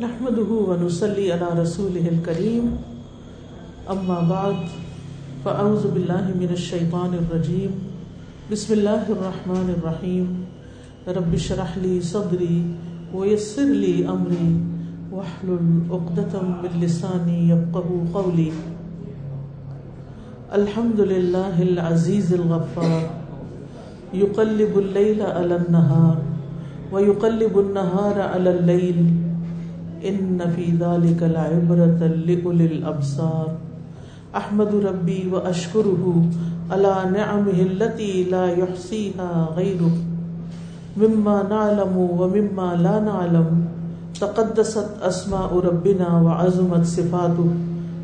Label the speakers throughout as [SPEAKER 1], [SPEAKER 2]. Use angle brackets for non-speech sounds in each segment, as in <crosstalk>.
[SPEAKER 1] نحمده ونصلي على رسوله الكريم. اما بعد فاعوذ بالله من الشيطان الرجيم. بسم الله الرحمن الرحيم. رب اشرح لي صدري ويسر لي امري واحلل عقدة من لساني يفقهوا قولي. الحمد لله العزيز الغفار. يقلب الليل على النهار ويقلب النهار على الليل. ان فی ذلك لعبرة لأولی الابصار احمد ربی و اشکره على نعمه التي لا يحصيها غيره. مما نعلم ومما لا نعلم، تقدست اسماء ربنا وعظمت صفاته.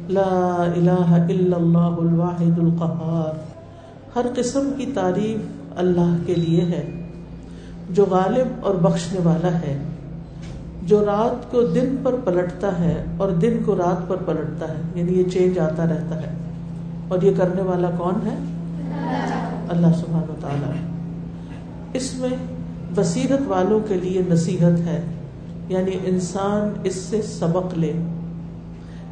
[SPEAKER 1] لا الہ الا اللہ الواحد القہار ہر قسم کی تعریف اللہ کے لیے ہے، جو غالب اور بخشنے والا ہے۔ جو رات کو دن پر پلٹتا ہے اور دن کو رات پر پلٹتا ہے یعنی یہ چینج آتا رہتا ہے۔ اور یہ کرنے والا کون ہے؟ اللہ سبحانہ و تعالیٰ۔ اس میں بصیرت والوں کے لیے نصیحت ہے یعنی انسان اس سے سبق لے۔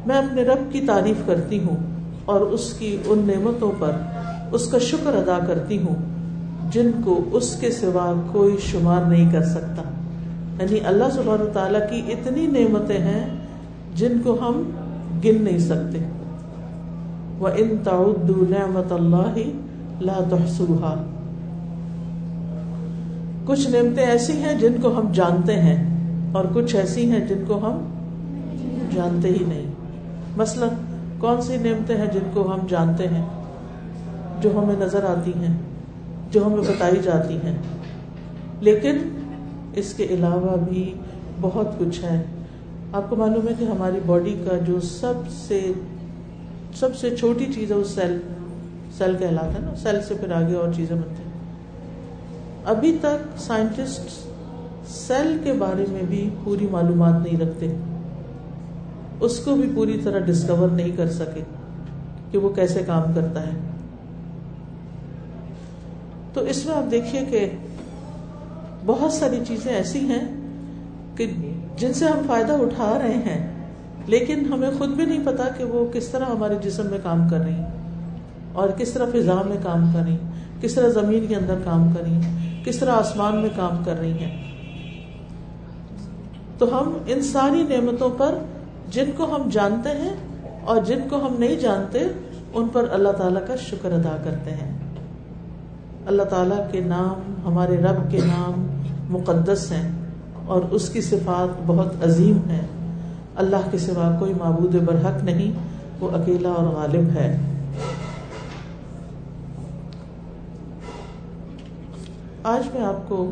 [SPEAKER 1] میں اپنے رب کی تعریف کرتی ہوں اور اس کی ان نعمتوں پر اس کا شکر ادا کرتی ہوں، جن کو اس کے سوا کوئی شمار نہیں کر سکتا۔ یعنی اللہ سبحانہ و تعالیٰ کی اتنی نعمتیں ہیں جن کو ہم گن نہیں سکتے۔ وہ ان تعود نعمت اللہ لا تحصوها کچھ نعمتیں ایسی ہیں جن کو ہم جانتے ہیں اور کچھ ایسی ہیں جن کو ہم جانتے ہی نہیں۔ مثلا، کون سی نعمتیں ہیں جن کو ہم جانتے ہیں؟ جو ہمیں نظر آتی ہیں، جو ہمیں بتائی جاتی ہیں۔ لیکن اس کے علاوہ بھی بہت کچھ ہے۔ آپ کو معلوم ہے کہ ہماری باڈی کا جو سب سے سب سے چھوٹی چیز ہے وہ سیل سیل کہلاتا ہے نا۔ سیل سے پھر آگے اور چیزیں بنتی ہیں۔ ابھی تک سائنٹسٹ سیل کے بارے میں بھی پوری معلومات نہیں رکھتے۔ اس کو بھی پوری طرح ڈسکور نہیں کر سکے کہ وہ کیسے کام کرتا ہے۔ تو اس میں آپ دیکھیے کہ بہت ساری چیزیں ایسی ہیں کہ جن سے ہم فائدہ اٹھا رہے ہیں، لیکن ہمیں خود بھی نہیں پتا کہ وہ کس طرح ہمارے جسم میں کام کر رہی اور کس طرح فضا میں کام کر رہی کس طرح زمین کے اندر کام کر رہی کس طرح آسمان میں کام کر رہی ہیں۔ تو ہم ان ساری نعمتوں پر جن کو ہم جانتے ہیں اور جن کو ہم نہیں جانتے، ان پر اللہ تعالیٰ کا شکر ادا کرتے ہیں۔ اللہ تعالیٰ کے نام، ہمارے رب کے نام مقدس ہیں اور اس کی صفات بہت عظیم ہے اللہ کے سوا کوئی معبود برحق نہیں، وہ اکیلا اور غالب ہے۔ آج میں آپ کو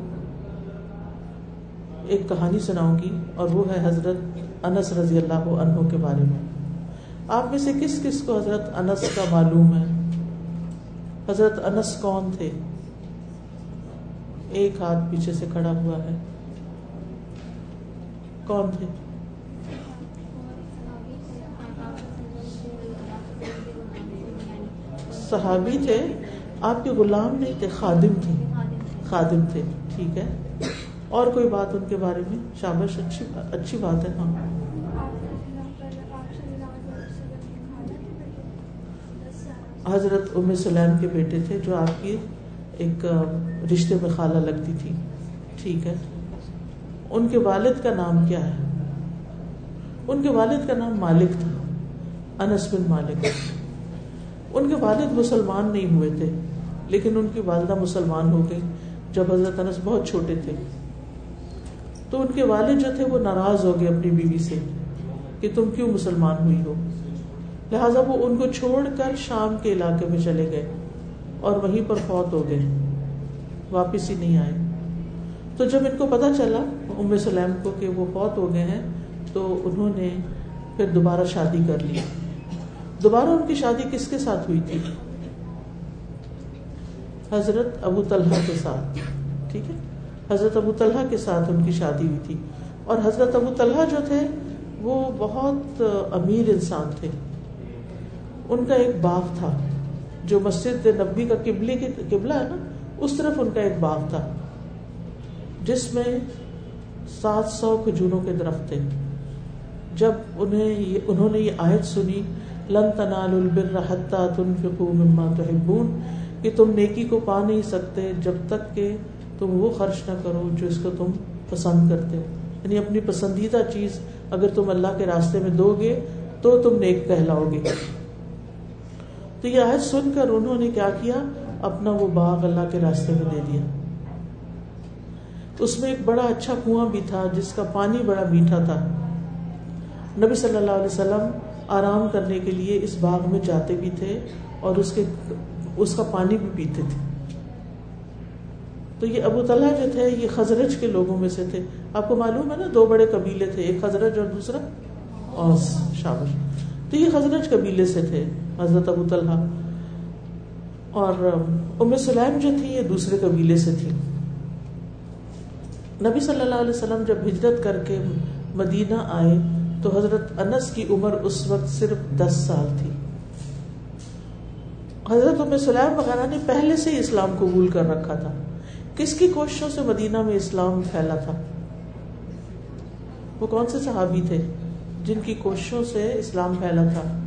[SPEAKER 1] ایک کہانی سناؤں گی اور وہ ہے حضرت انس رضی اللہ عنہ کے بارے میں۔ آپ میں سے کس کس کو حضرت انس کا معلوم ہے؟ حضرت انس کون تھے؟ ایک ہاتھ پیچھے سے کھڑا ہوا ہے۔ کون تھے؟ صحابی تھے۔ آپ کے غلام نہیں تھے، خادم تھے۔ خادم تھے، ٹھیک ہے۔ اور کوئی بات ان کے بارے میں؟ شابش اچھی اچھی بات ہے ہاں۔ حضرت ام سلیم کے بیٹے تھے جو آپ کی ایک رشتے میں خالہ لگتی تھی۔ ٹھیک ہے۔ ان کے والد کا نام کیا ہے؟ ان کے والد کا نام مالک تھا، انس بن مالک۔ ان کے والد مسلمان نہیں ہوئے تھے، لیکن ان کی والدہ مسلمان ہو گئی جب حضرت انس بہت چھوٹے تھے۔ تو ان کے والد جو تھے وہ ناراض ہو گئے اپنی بیوی سے کہ تم کیوں مسلمان ہوئی ہو؟ لہٰذا وہ ان کو چھوڑ کر شام کے علاقے میں چلے گئے۔ اور وہیں پر فوت ہو گئے۔ واپس ہی نہیں آئے۔ تو جب ان کو پتا چلا ام سلیم کو کہ وہ فوت ہو گئے ہیں، تو انہوں نے پھر دوبارہ شادی کر لی۔ دوبارہ ان کی شادی کس کے ساتھ ہوئی تھی؟ حضرت ابو طلحہ کے ساتھ۔ ٹھیک ہے؟ حضرت ابو طلحہ کے ساتھ ان کی شادی ہوئی تھی۔ اور حضرت ابو طلحہ جو تھے، وہ بہت امیر انسان تھے۔ ان کا ایک باغ تھا۔ جو مسجد نبی کا قبلے کی قبلہ ہے نا، اس طرف ان کا ایک باغ تھا، جس میں سات سو کھجوروں کے درخت تھے۔ جب انہیں انہوں نے یہ آیت سنی، لن تنال البر حتیٰ تنفقوا مما تحبون، کہ تم نیکی کو پا نہیں سکتے جب تک کہ تم وہ خرچ نہ کرو جو اس کو تم پسند کرتے ہو۔ یعنی اپنی پسندیدہ چیز اگر تم اللہ کے راستے میں دو گے تو تم نیک کہلاؤ گے تو یہ آیت سن کر انہوں نے کیا کیا؟ اپنا وہ باغ اللہ کے راستے میں دے دیا۔ اس میں ایک بڑا اچھا کنواں بھی تھا، جس کا پانی بڑا میٹھا تھا۔ نبی صلی اللہ علیہ وسلم آرام کرنے کے لیے اس باغ میں جاتے بھی تھے اور اس کے، اس کا پانی بھی پیتے تھے۔ تو یہ ابو طلحہ جو تھے، یہ خزرج کے لوگوں میں سے تھے۔ آپ کو معلوم ہے نا، دو بڑے قبیلے تھے، ایک خزرج اور دوسرا اوس، شابش۔ تو یہ خزرج قبیلے سے تھے، حضرت ابو طلحہ۔ اور، ام سلیم جو تھی، یہ دوسرے قبیلے سے تھی۔ نبی صلی اللہ علیہ وسلم جب ہجرت کر کے مدینہ آئے، تو حضرت انس کی عمر اس وقت صرف دس سال تھی۔ حضرت ام سلیم وغیرہ نے پہلے سے ہی اسلام قبول کر رکھا تھا۔ کس کی کوششوں سے مدینہ میں اسلام پھیلا تھا؟ وہ کون سے صحابی تھے؟ جن کی کوششوں سے اسلام پھیلا تھا۔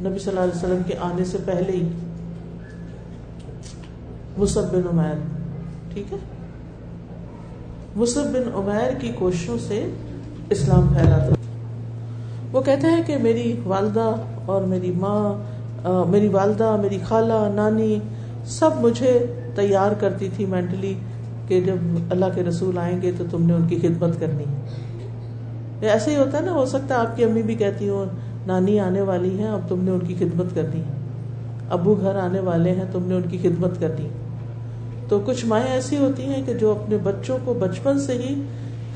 [SPEAKER 1] نبی صلی اللہ علیہ وسلم کے آنے سے پہلے ہی۔ مصب بن عمیر۔ ٹھیک ہے؟ مصب بن عمیر کی کوششوں سے اسلام پھیلا تھا۔ وہ کہتے ہیں کہ میری والدہ اور میری ماں میری والدہ، میری خالہ، نانی سب مجھے تیار کرتی تھی مینٹلی کہ جب اللہ کے رسول آئیں گے تو تم نے ان کی خدمت کرنی۔ ہے ایسے ہی ہوتا ہے نا، ہو سکتا ہے آپ کی امی بھی کہتی ہوں، نانی آنے والی ہیں، اب تم نے ان کی خدمت کرنی ہے۔ ابو گھر آنے والے ہیں، تم نے ان کی خدمت کرنی تو کچھ مائیں ایسی ہوتی ہیں کہ جو اپنے بچوں کو بچپن سے ہی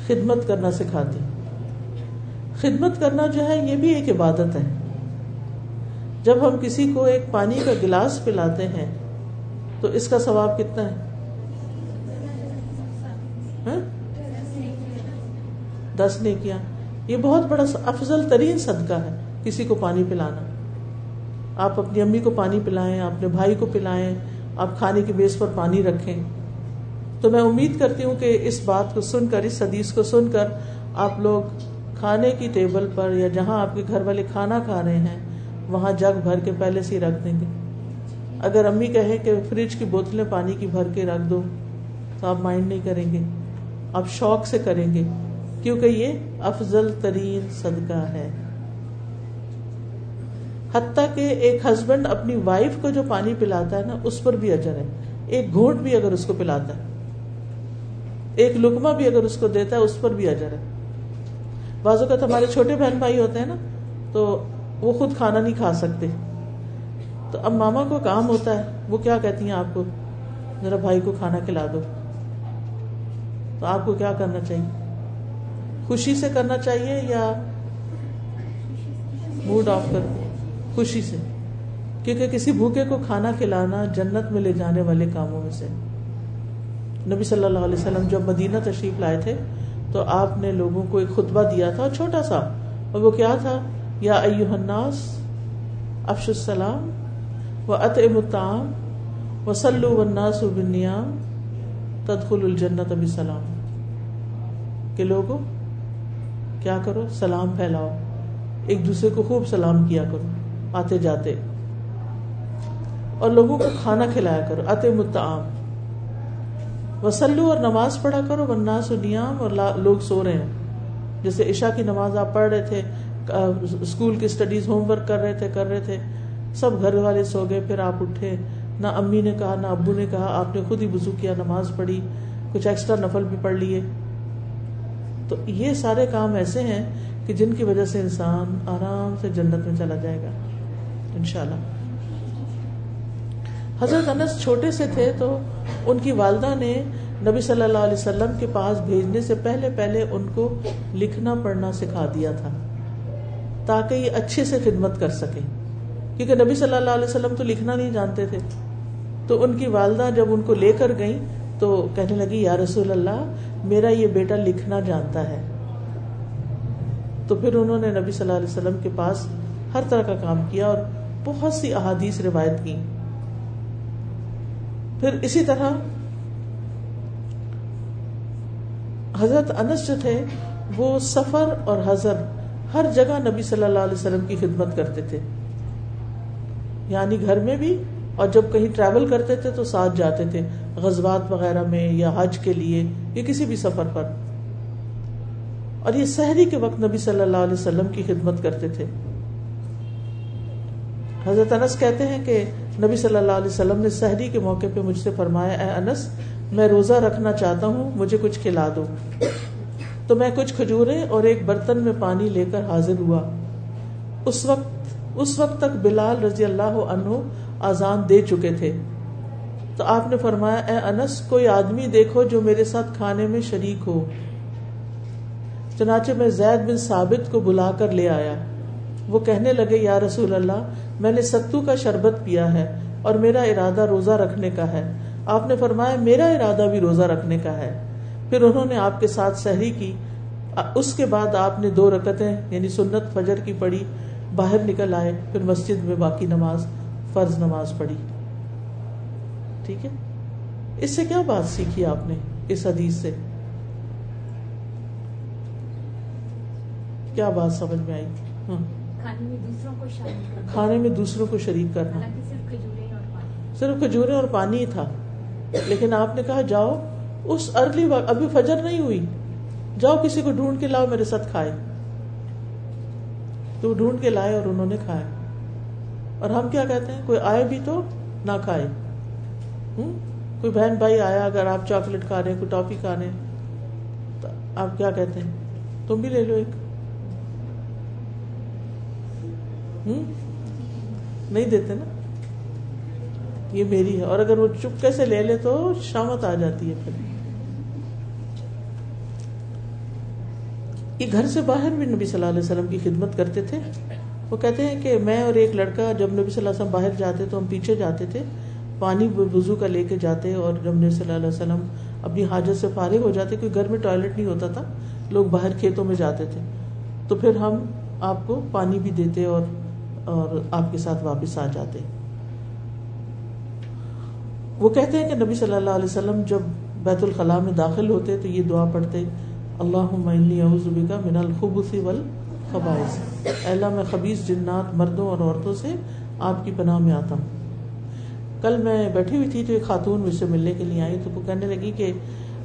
[SPEAKER 1] خدمت کرنا سکھاتی خدمت کرنا جو ہے، یہ بھی ایک عبادت ہے۔ جب ہم کسی کو ایک پانی کا گلاس پلاتے ہیں، تو اس کا ثواب کتنا ہے؟ ہاں؟ دس نے کیا یہ بہت بڑا افضل ترین صدقہ ہے کسی کو پانی پلانا۔ آپ اپنی امی کو پانی پلائیں اپنے بھائی کو پلائیں، آپ کھانے کی بیس پر پانی رکھیں۔ تو میں امید کرتی ہوں کہ اس بات کو سن کر، اس حدیث کو سن کر آپ لوگ کھانے کی ٹیبل پر یا جہاں آپ کے گھر والے کھانا کھا رہے ہیں، وہاں جگ بھر کے پہلے سے ہی رکھ دیں گے۔ اگر امی کہیں کہ فریج کی بوتلیں پانی کی بھر کے رکھ دو، تو آپ مائنڈ نہیں کریں گے۔ آپ شوق سے کریں گے۔ کیونکہ یہ افضل ترین صدقہ ہے۔ حتیٰ کہ ایک ہسبینڈ اپنی وائف کو جو پانی پلاتا ہے نا، اس پر بھی اجر ہے۔ ایک گھونٹ بھی اگر اس کو پلاتا ہے، ایک لکما بھی اگر اس کو دیتا ہے، اس پر بھی اجر ہے۔ بعض اوقات ہمارے چھوٹے بہن بھائی ہوتے ہیں نا، تو وہ خود کھانا نہیں کھا سکتے۔ تو اب ماما کو کام ہوتا ہے، وہ کیا کہتی ہیں آپ کو؟ ذرا بھائی کو کھانا کھلا دو۔ تو آپ کو کیا کرنا چاہیے؟ خوشی سے کرنا چاہیے یا موڈ آف کر خوشی سے؟ کیونکہ کسی بھوکے کو کھانا کھلانا جنت میں لے جانے والے کاموں میں سے۔ نبی صلی اللہ علیہ وسلم جب مدینہ تشریف لائے تھے، تو آپ نے لوگوں کو ایک خطبہ دیا تھا، چھوٹا سا۔ اور وہ کیا تھا؟ یا ایوہ الناس افش السلام و اطعم الطعام و صلو والناس بالنیام تدخل الجنت بسلام۔ کہ لوگوں کیا کرو؟ سلام پھیلاؤ۔ ایک دوسرے کو خوب سلام کیا کرو۔ آتے جاتے۔ اور لوگوں کو کھانا کھلایا کرو۔ اطعم الطعام وسلو اور نماز پڑھا کرو۔ ورناس و نیام اور لوگ سو رہے ہیں۔ جیسے عشاء کی نماز آپ پڑھ رہے تھے اسکول کی اسٹڈیز ہوم ورک کر رہے تھے، کر رہے تھے۔ سب گھر والے سو گئے، پھر آپ اٹھے۔ نہ امی نے کہا، نہ ابو نے کہا، آپ نے خود ہی وضو کیا، نماز پڑھی، کچھ ایکسٹرا نفل بھی پڑھ لیے۔ تو یہ سارے کام ایسے ہیں کہ جن کی وجہ سے انسان آرام سے جنت میں چلا جائے گا، انشاءاللہ۔ حضرت انس چھوٹے سے تھے تو ان کی والدہ نے نبی صلی اللہ علیہ وسلم کے پاس بھیجنے سے پہلے پہلے ان کو لکھنا پڑھنا سکھا دیا تھا، تاکہ یہ اچھے سے خدمت کر سکے کیونکہ نبی صلی اللہ علیہ وسلم تو لکھنا نہیں جانتے تھے۔ تو ان کی والدہ جب ان کو لے کر گئی تو کہنے لگی، یا رسول اللہ میرا یہ بیٹا لکھنا جانتا ہے۔ تو پھر انہوں نے نبی صلی اللہ علیہ وسلم کے پاس ہر طرح کا کام کیا اور بہت سی احادیث روایت کی۔ پھر اسی طرح حضرت انس جو تھے، وہ سفر اور حضر ہر جگہ نبی صلی اللہ علیہ وسلم کی خدمت کرتے تھے۔ یعنی گھر میں بھی اور جب کہیں ٹریول کرتے تھے تو ساتھ جاتے تھے غزبات وغیرہ میں یا حج کے لیے۔ یا کسی بھی سفر پر۔ اور یہ سحری کے وقت نبی صلی اللہ علیہ وسلم کی خدمت کرتے تھے۔ حضرت انس کہتے ہیں کہ نبی صلی اللہ علیہ وسلم نے سحری کے موقع پہ مجھ سے فرمایا، اے انس، میں روزہ رکھنا چاہتا ہوں، مجھے کچھ کھلا دو۔ تو میں کچھ کھجورے اور ایک برتن میں پانی لے کر حاضر ہوا۔ اس وقت اس وقت تک بلال رضی اللہ عنہ آزان دے چکے تھے۔ تو آپ نے فرمایا، اے انس، کوئی آدمی دیکھو جو میرے ساتھ کھانے میں شریک ہو۔ چنانچہ میں زید بن ثابت کو بلا کر لے آیا۔ وہ کہنے لگے، یا رسول اللہ، میں نے ستو کا شربت پیا ہے اور میرا ارادہ روزہ رکھنے کا ہے۔ آپ نے فرمایا، میرا ارادہ بھی روزہ رکھنے کا ہے۔ پھر انہوں نے آپ کے ساتھ سحری کی۔ اس کے بعد آپ نے دو رکتیں یعنی سنت فجر کی پڑھی، باہر نکل آئے، پھر مسجد میں باقی نماز، فرض نماز پڑھی۔ ٹھیک ہے؟ اس سے کیا بات سیکھی آپ نے اس حدیث سے؟ کیا بات سمجھ میں آئی؟ ہاں۔ کھانے میں دوسروں کو شریک کرنا۔ صرف کھجورے اور پانی ہی تھا۔ لیکن آپ نے کہا جاؤ اس ارلی وقت ابھی فجر نہیں ہوئی۔ جاؤ کسی کو ڈھونڈ کے لاؤ میرے ساتھ کھائے۔ تو ڈھونڈ کے لائے اور انہوں نے کھائے۔ اور ہم کیا کہتے ہیں؟ کوئی آئے بھی تو نہ کھائے۔ کوئی بہن بھائی آیا اگر آپ چاکلیٹ کھا رہے ہیں، کوئی ٹافی کھا رہے ہیں، تو آپ کیا کہتے ہیں؟ تم بھی لے لو ایک۔ نہیں دیتے نا؟ یہ میری ہے۔ اور اگر وہ چپکے سے لے لے تو شامت آ جاتی ہے پھر۔ یہ گھر سے باہر بھی نبی صلی اللہ علیہ وسلم کی خدمت کرتے تھے۔ وہ کہتے ہیں کہ میں اور ایک لڑکا جب نبی صلی اللہ علیہ وسلم باہر جاتے تو ہم پیچھے جاتے تھے۔ پانی وضو کا لے کے جاتے اور جب نبی صلی اللہ علیہ وسلم اپنی حاجت سے فارغ ہو جاتے، کیونکہ گھر میں ٹوائلٹ نہیں ہوتا تھا، لوگ باہر کھیتوں میں جاتے تھے۔ تو پھر ہم آپ کو پانی بھی دیتے اور اور آپ کے ساتھ واپس آ جاتے۔ وہ کہتے ہیں کہ نبی صلی اللہ علیہ وسلم جب بیت الخلاء میں داخل ہوتے تو یہ دعا پڑھتے اللہ کا من الخبث والخبائث. اللہ، میں خبیص جنات، مردوں اور عورتوں سے آپ کی پناہ میں آتا ہوں۔ کل میں بیٹھی ہوئی تھی تو ایک خاتون مجھ سے ملنے کے لیے آئی تو وہ کہنے لگی کہ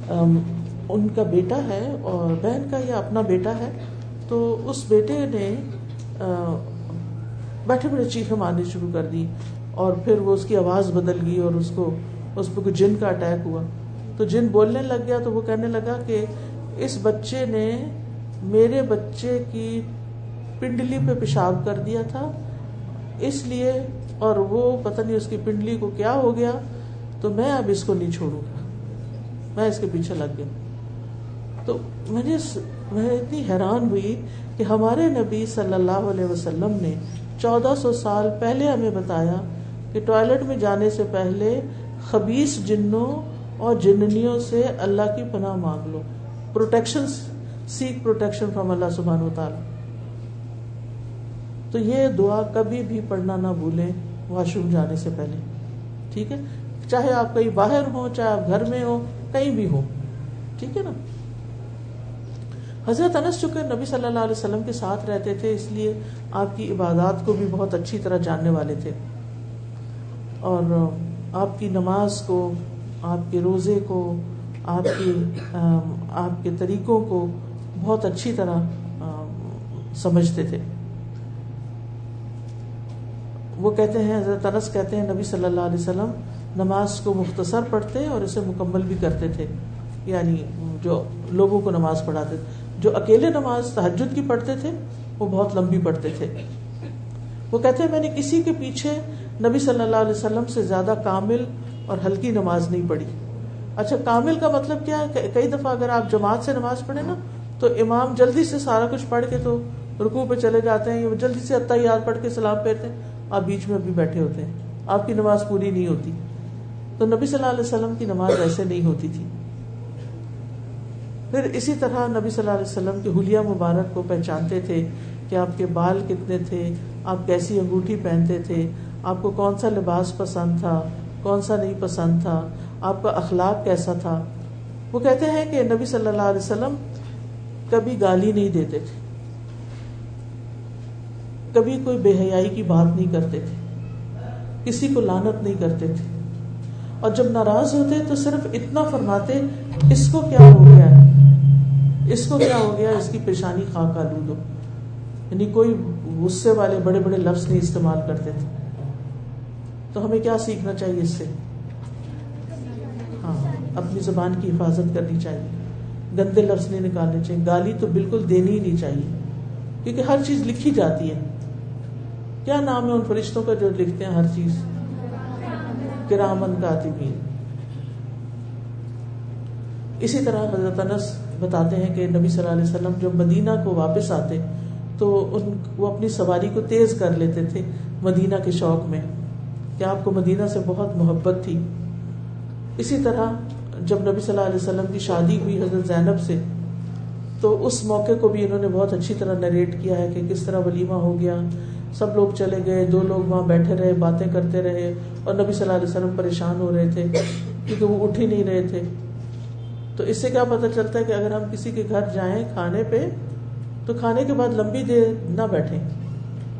[SPEAKER 1] ان کا بیٹا ہے اور بہن کا یا اپنا بیٹا ہے، تو اس بیٹے نے بیٹھے بیٹھے چیخیں مارنی شروع کر دی اور پھر وہ اس کی آواز بدل گئی اور اس کو، اس پہ کوئی جن کا اٹیک ہوا۔ تو جن بولنے لگ گیا تو وہ کہنے لگا کہ، اس بچے نے میرے بچے کی پنڈلی پہ پیشاب کر دیا تھا، اس لیے اور وہ پتہ نہیں اس کی پنڈلی کو کیا ہو گیا، تو میں اب اس کو نہیں چھوڑوں گا۔ میں اس کے پیچھے لگ گیا۔ تو میں نے میں اتنی حیران ہوئی کہ ہمارے نبی صلی اللہ علیہ وسلم نے چودہ سو سال پہلے ہمیں بتایا کہ ٹوائلٹ میں جانے سے پہلے خبیص جنوں اور جننیوں سے اللہ کی پناہ مانگ لو۔ Protection seek protection from Allah سبحان و تعالی تو یہ دعا کبھی بھی پڑھنا نہ بھولیں۔ واش روم جانے سے پہلے۔ ٹھیک ہے؟ چاہے آپ کہیں باہر ہو چاہے آپ گھر میں ہو کہیں بھی ہو ٹھیک ہے نا؟ حضرت انس چکے نبی صلی اللہ علیہ وسلم کے ساتھ رہتے تھے، اس لیے آپ کی عبادات کو بھی بہت اچھی طرح جاننے والے تھے۔ اور آپ کی نماز کو، آپ کے روزے کو، آپ کی آپ کے طریقوں کو بہت اچھی طرح سمجھتے تھے۔ وہ کہتے ہیں، حضرت انس کہتے ہیں، نبی صلی اللہ علیہ وسلم نماز کو مختصر پڑھتے اور اسے مکمل بھی کرتے تھے۔ یعنی جو لوگوں کو نماز پڑھاتے تھے۔ جو اکیلے نماز تحجد کی پڑھتے تھے، وہ بہت لمبی پڑھتے تھے۔ وہ کہتے ہیں، میں نے کسی کے پیچھے نبی صلی اللہ علیہ وسلم سے زیادہ کامل اور ہلکی نماز نہیں پڑھی۔ اچھا کامل کا مطلب کیا ہے؟ کئی دفعہ اگر آپ جماعت سے نماز پڑھے نا، تو امام جلدی سے سارا کچھ پڑھ کے تو رکو پہ چلے جاتے ہیں جلدی سے اتہ یاد پڑھ کے سلام پھیرتے ہیں۔ آپ بیچ میں ابھی بیٹھے ہوتے ہیں۔ آپ کی نماز پوری نہیں ہوتی۔ تو نبی صلی اللہ علیہ وسلم کی نماز ایسے نہیں ہوتی تھی۔ پھر اسی طرح نبی صلی اللہ علیہ وسلم کے حلیہ مبارک کو پہچانتے تھے کہ آپ کے بال کتنے تھے، آپ کیسی انگوٹھی پہنتے تھے، آپ کو کون سا لباس پسند تھا، کون سا نہیں پسند تھا، آپ کا اخلاق کیسا تھا۔ وہ کہتے ہیں کہ نبی صلی اللہ علیہ وسلم کبھی گالی نہیں دیتے تھے۔ کبھی کوئی بے حیائی کی بات نہیں کرتے تھے، کسی کو لانت نہیں کرتے تھے۔ اور جب ناراض ہوتے تو صرف اتنا فرماتے، اس کو کیا ہو گیا؟ اس کو کیا ہو گیا؟ اس کی پیشانی خاک آلود ہو یعنی کوئی غصے والے بڑے بڑے لفظ نہیں استعمال کرتے تھے۔ تو ہمیں کیا سیکھنا چاہیے اس سے؟ ہاں اپنی زبان کی حفاظت کرنی چاہیے۔ گندے لفظ نہیں نکالنے چاہیے۔ گالی تو بالکل دینی ہی نہیں چاہیے، کیونکہ ہر چیز لکھی جاتی ہے۔ کیا نام ہے ان فرشتوں کا جو لکھتے ہیں ہر چیز؟ کرامن کاتبین۔ اسی طرح حضرت انس بتاتے ہیں کہ نبی صلی اللہ علیہ وسلم جب مدینہ کو واپس آتے تو ان وہ اپنی سواری کو تیز کر لیتے تھے مدینہ کے شوق میں کہ آپ کو مدینہ سے بہت محبت تھی۔ اسی طرح جب نبی صلی اللہ علیہ وسلم کی شادی ہوئی حضرت زینب سے تو اس موقع کو بھی انہوں نے بہت اچھی طرح نریٹ کیا ہے کہ کس طرح ولیمہ ہو گیا سب لوگ چلے گئے دو لوگ وہاں بیٹھے رہے، باتیں کرتے رہے اور نبی صلی اللہ علیہ وسلم پریشان ہو رہے تھے کیونکہ وہ اٹھ ہی نہیں رہے تھے۔ تو اس سے کیا پتا چلتا ہے کہ اگر ہم کسی کے گھر جائیں کھانے پہ، تو کھانے کے بعد لمبی دیر نہ بیٹھیں،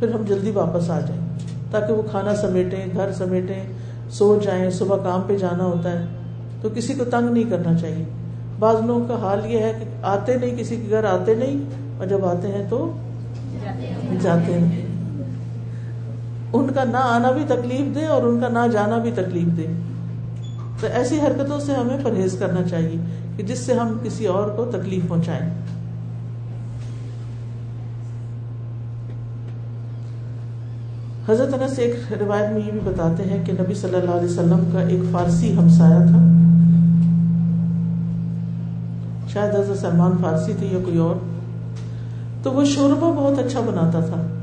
[SPEAKER 1] پھر ہم جلدی واپس آ جائیں تاکہ وہ کھانا سمیٹیں، گھر سمیٹیں، سو جائیں، صبح کام پہ جانا ہوتا ہے۔ تو کسی کو تنگ نہیں کرنا چاہیے۔ بعض لوگوں کا حال یہ ہے کہ آتے نہیں، کسی کے گھر آتے نہیں اور جب آتے ہیں تو جاتے ہیں۔ ان کا نہ آنا بھی تکلیف دے اور ان کا نہ جانا بھی تکلیف دے۔ تو ایسی حرکتوں سے ہمیں پرہیز کرنا چاہیے کہ جس سے ہم کسی اور کو تکلیف پہنچائیں۔ حضرت انس ایک روایت میں یہ بھی بتاتے ہیں کہ نبی صلی اللہ علیہ وسلم کا ایک فارسی ہمسایا تھا۔ شاید حضرت سلمان فارسی تھے یا کوئی اور۔ تو وہ شوربہ بہت اچھا بناتا تھا۔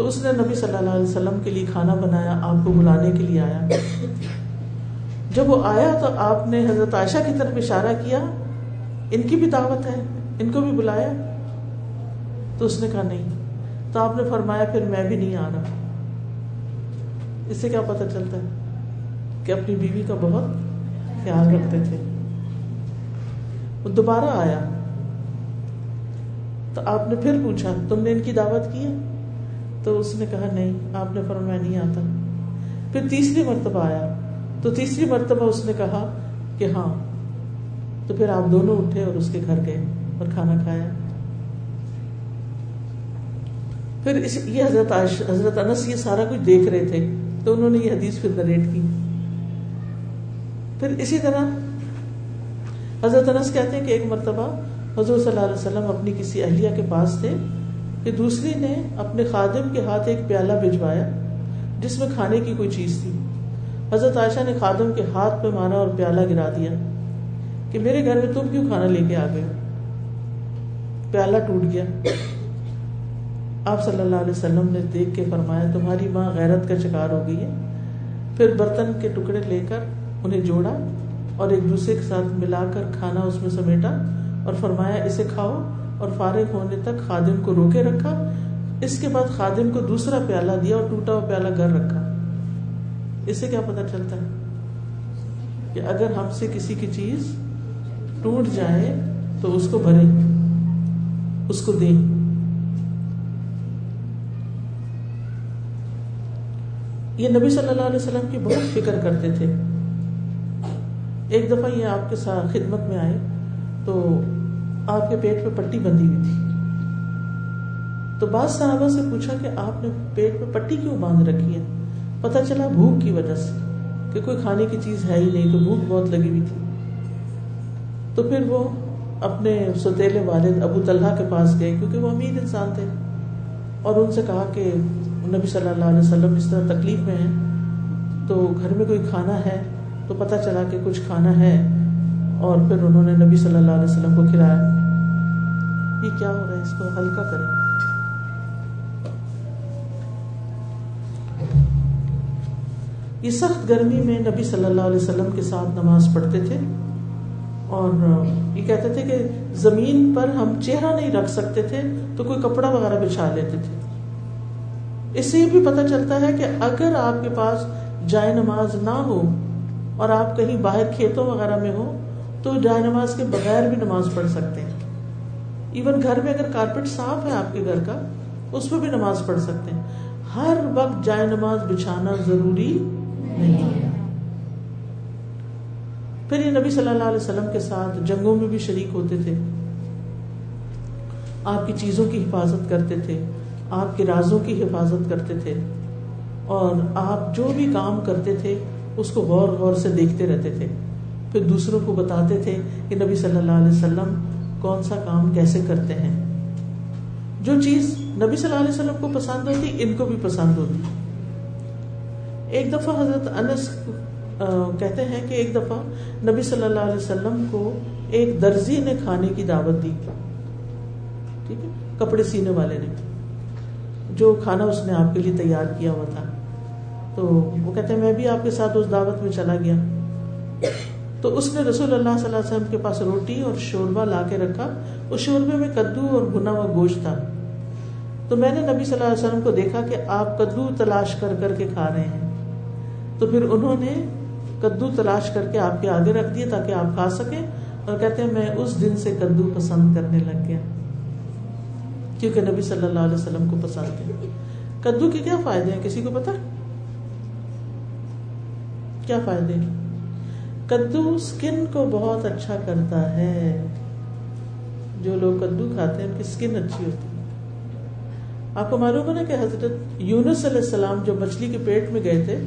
[SPEAKER 1] تو اس نے نبی صلی اللہ علیہ وسلم کے لیے کھانا بنایا، آپ کو بلانے کے لیے آیا۔ جب وہ آیا تو آپ نے حضرت عائشہ کی طرف اشارہ کیا، ان کی بھی دعوت ہے، ان کو بھی بلایا۔ تو اس نے کہا، نہیں۔ تو آپ نے فرمایا، پھر میں بھی نہیں آ رہا۔ اس سے کیا پتہ چلتا ہے کہ اپنی بیوی کا بہت خیال رکھتے تھے۔ وہ دوبارہ آیا۔ تو آپ نے پھر پوچھا، تم نے ان کی دعوت کی ہے؟ تو اس نے کہا، نہیں، آپ نے فرمایا نہیں آتا. پھر تیسری مرتبہ آیا، تو تیسری مرتبہ اس نے کہا کہ ہاں تو پھر آپ دونوں اٹھے اور اس کے گھر گئے اور کھانا کھایا۔ پھر اس، یہ حضرت حضرت انس یہ سارا کچھ دیکھ رہے تھے، تو انہوں نے یہ حدیث پھر نریٹ کی۔ پھر اسی طرح حضرت انس کہتے ہیں کہ ایک مرتبہ حضور صلی اللہ علیہ وسلم اپنی کسی اہلیہ کے پاس تھے کہ دوسری نے اپنے خادم کے ہاتھ ایک پیالہ بھجوایا جس میں کھانے کی کوئی چیز تھی۔ حضرت عائشہ نے خادم کے ہاتھ پہ مارا اور پیالہ گرا دیا کہ میرے گھر میں تم کیوں کھانا لے کے آ گئے پیالہ ٹوٹ گیا۔ آپ صلی اللہ علیہ وسلم نے دیکھ کے فرمایا، تمہاری ماں غیرت کا شکار ہو گئی ہے۔ پھر برتن کے ٹکڑے لے کر انہیں جوڑا اور ایک دوسرے کے ساتھ ملا کر کھانا اس میں سمیٹا اور فرمایا، اسے کھاؤ۔ اور فارغ ہونے تک خادم کو روکے رکھا، اس کے بعد خادم کو دوسرا پیالہ دیا اور ٹوٹا ہوا پیالہ گھر رکھا۔ اس سے کیا پتا چلتا ہے کہ اگر ہم سے کسی کی چیز ٹوٹ جائے تو اس کو بھرے اس کو دیں۔ یہ نبی صلی اللہ علیہ وسلم کی بہت فکر کرتے تھے۔ ایک دفعہ یہ آپ کے ساتھ خدمت میں آئے تو آپ کے پیٹ پہ پٹی بندھی ہوئی تھی۔ تو بعض صحابہ سے پوچھا کہ آپ نے پیٹ پہ پٹی کیوں باندھ رکھی ہے؟ پتا چلا بھوک کی وجہ سے کہ کوئی کھانے کی چیز ہے ہی نہیں، تو بھوک بہت لگی ہوئی تھی۔ تو پھر وہ اپنے ستیلے والد ابو طلحہ کے پاس گئے، کیونکہ وہ امیر انسان تھے۔ اور ان سے کہا کہ نبی صلی اللہ علیہ وسلم اس طرح تکلیف میں ہیں، تو گھر میں کوئی کھانا ہے؟ تو پتہ چلا کہ کچھ کھانا ہے۔ اور پھر انہوں نے نبی صلی اللہ علیہ وسلم کو کھلایا۔ یہ کیا ہو رہا ہے؟ اس کو ہلکا کریں۔ یہ سخت گرمی میں نبی صلی اللہ علیہ وسلم کے ساتھ نماز پڑھتے تھے اور یہ کہتے تھے کہ زمین پر ہم چہرہ نہیں رکھ سکتے تھے تو کوئی کپڑا وغیرہ بچھا لیتے تھے۔ اس سے یہ بھی پتہ چلتا ہے کہ اگر آپ کے پاس جائے نماز نہ ہو اور آپ کہیں باہر کھیتوں وغیرہ میں ہو تو جائے نماز کے بغیر بھی نماز پڑھ سکتے ہیں۔ ایون گھر میں اگر کارپیٹ صاف ہے آپ کے گھر کا، اس پہ بھی نماز پڑھ سکتے ہیں۔ ہر وقت جائے نماز بچھانا ضروری نہیں ہے۔ پھر یہ نبی صلی اللہ علیہ وسلم کے ساتھ جنگوں میں بھی شریک ہوتے تھے۔ آپ کی چیزوں کی حفاظت کرتے تھے، آپ کے رازوں کی حفاظت کرتے تھے۔ اور آپ جو بھی کام کرتے تھے، اس کو غور غور سے دیکھتے رہتے تھے۔ پھر دوسروں کو بتاتے تھے کہ نبی صلی اللہ علیہ وسلم کون سا کام کیسے کرتے ہیں۔ جو چیز نبی صلی اللہ علیہ وسلم کو پسند ہوتی، ان کو بھی پسند ہوتی۔ ایک دفعہ حضرت انس کہتے ہیں کہ ایک دفعہ نبی صلی اللہ علیہ وسلم کو ایک درزی نے کھانے کی دعوت دی۔ ٹھیک ہے؟ کپڑے سینے والے نے۔ جو کھانا اس نے آپ کے لیے تیار کیا ہوا تھا۔ تو وہ کہتے ہیں، میں بھی آپ کے ساتھ اس دعوت میں چلا گیا۔ تو اس نے رسول اللہ صلی اللہ علیہ وسلم کے پاس روٹی اور شوربہ لا کے رکھا۔ اس شوربے میں کدو اور بنا ہوا گوشت تھا۔ تو میں نے نبی صلی اللہ علیہ وسلم کو دیکھا کہ آپ کدو تلاش کر کر کے کھا رہے ہیں۔ تو پھر انہوں نے کدو تلاش کر کے آپ کے آگے رکھ دیے تاکہ آپ کھا سکیں اور کہتے ہیں میں اس دن سے کدو پسند کرنے لگ گیا۔ کیونکہ نبی صلی اللہ علیہ وسلم کو پسند ہے۔ کدو کے کیا فائدے ہیں؟ کسی کو پتا؟ کیا فائدے کدو اسکن کو بہت اچھا کرتا ہے۔ جو لوگ کدو کھاتے ہیں، ان کی اسکن اچھی ہوتی ہے۔ آپ کو معلوم ہے نا کہ حضرت یونس علیہ السلام جو مچھلی کے پیٹ میں گئے تھے،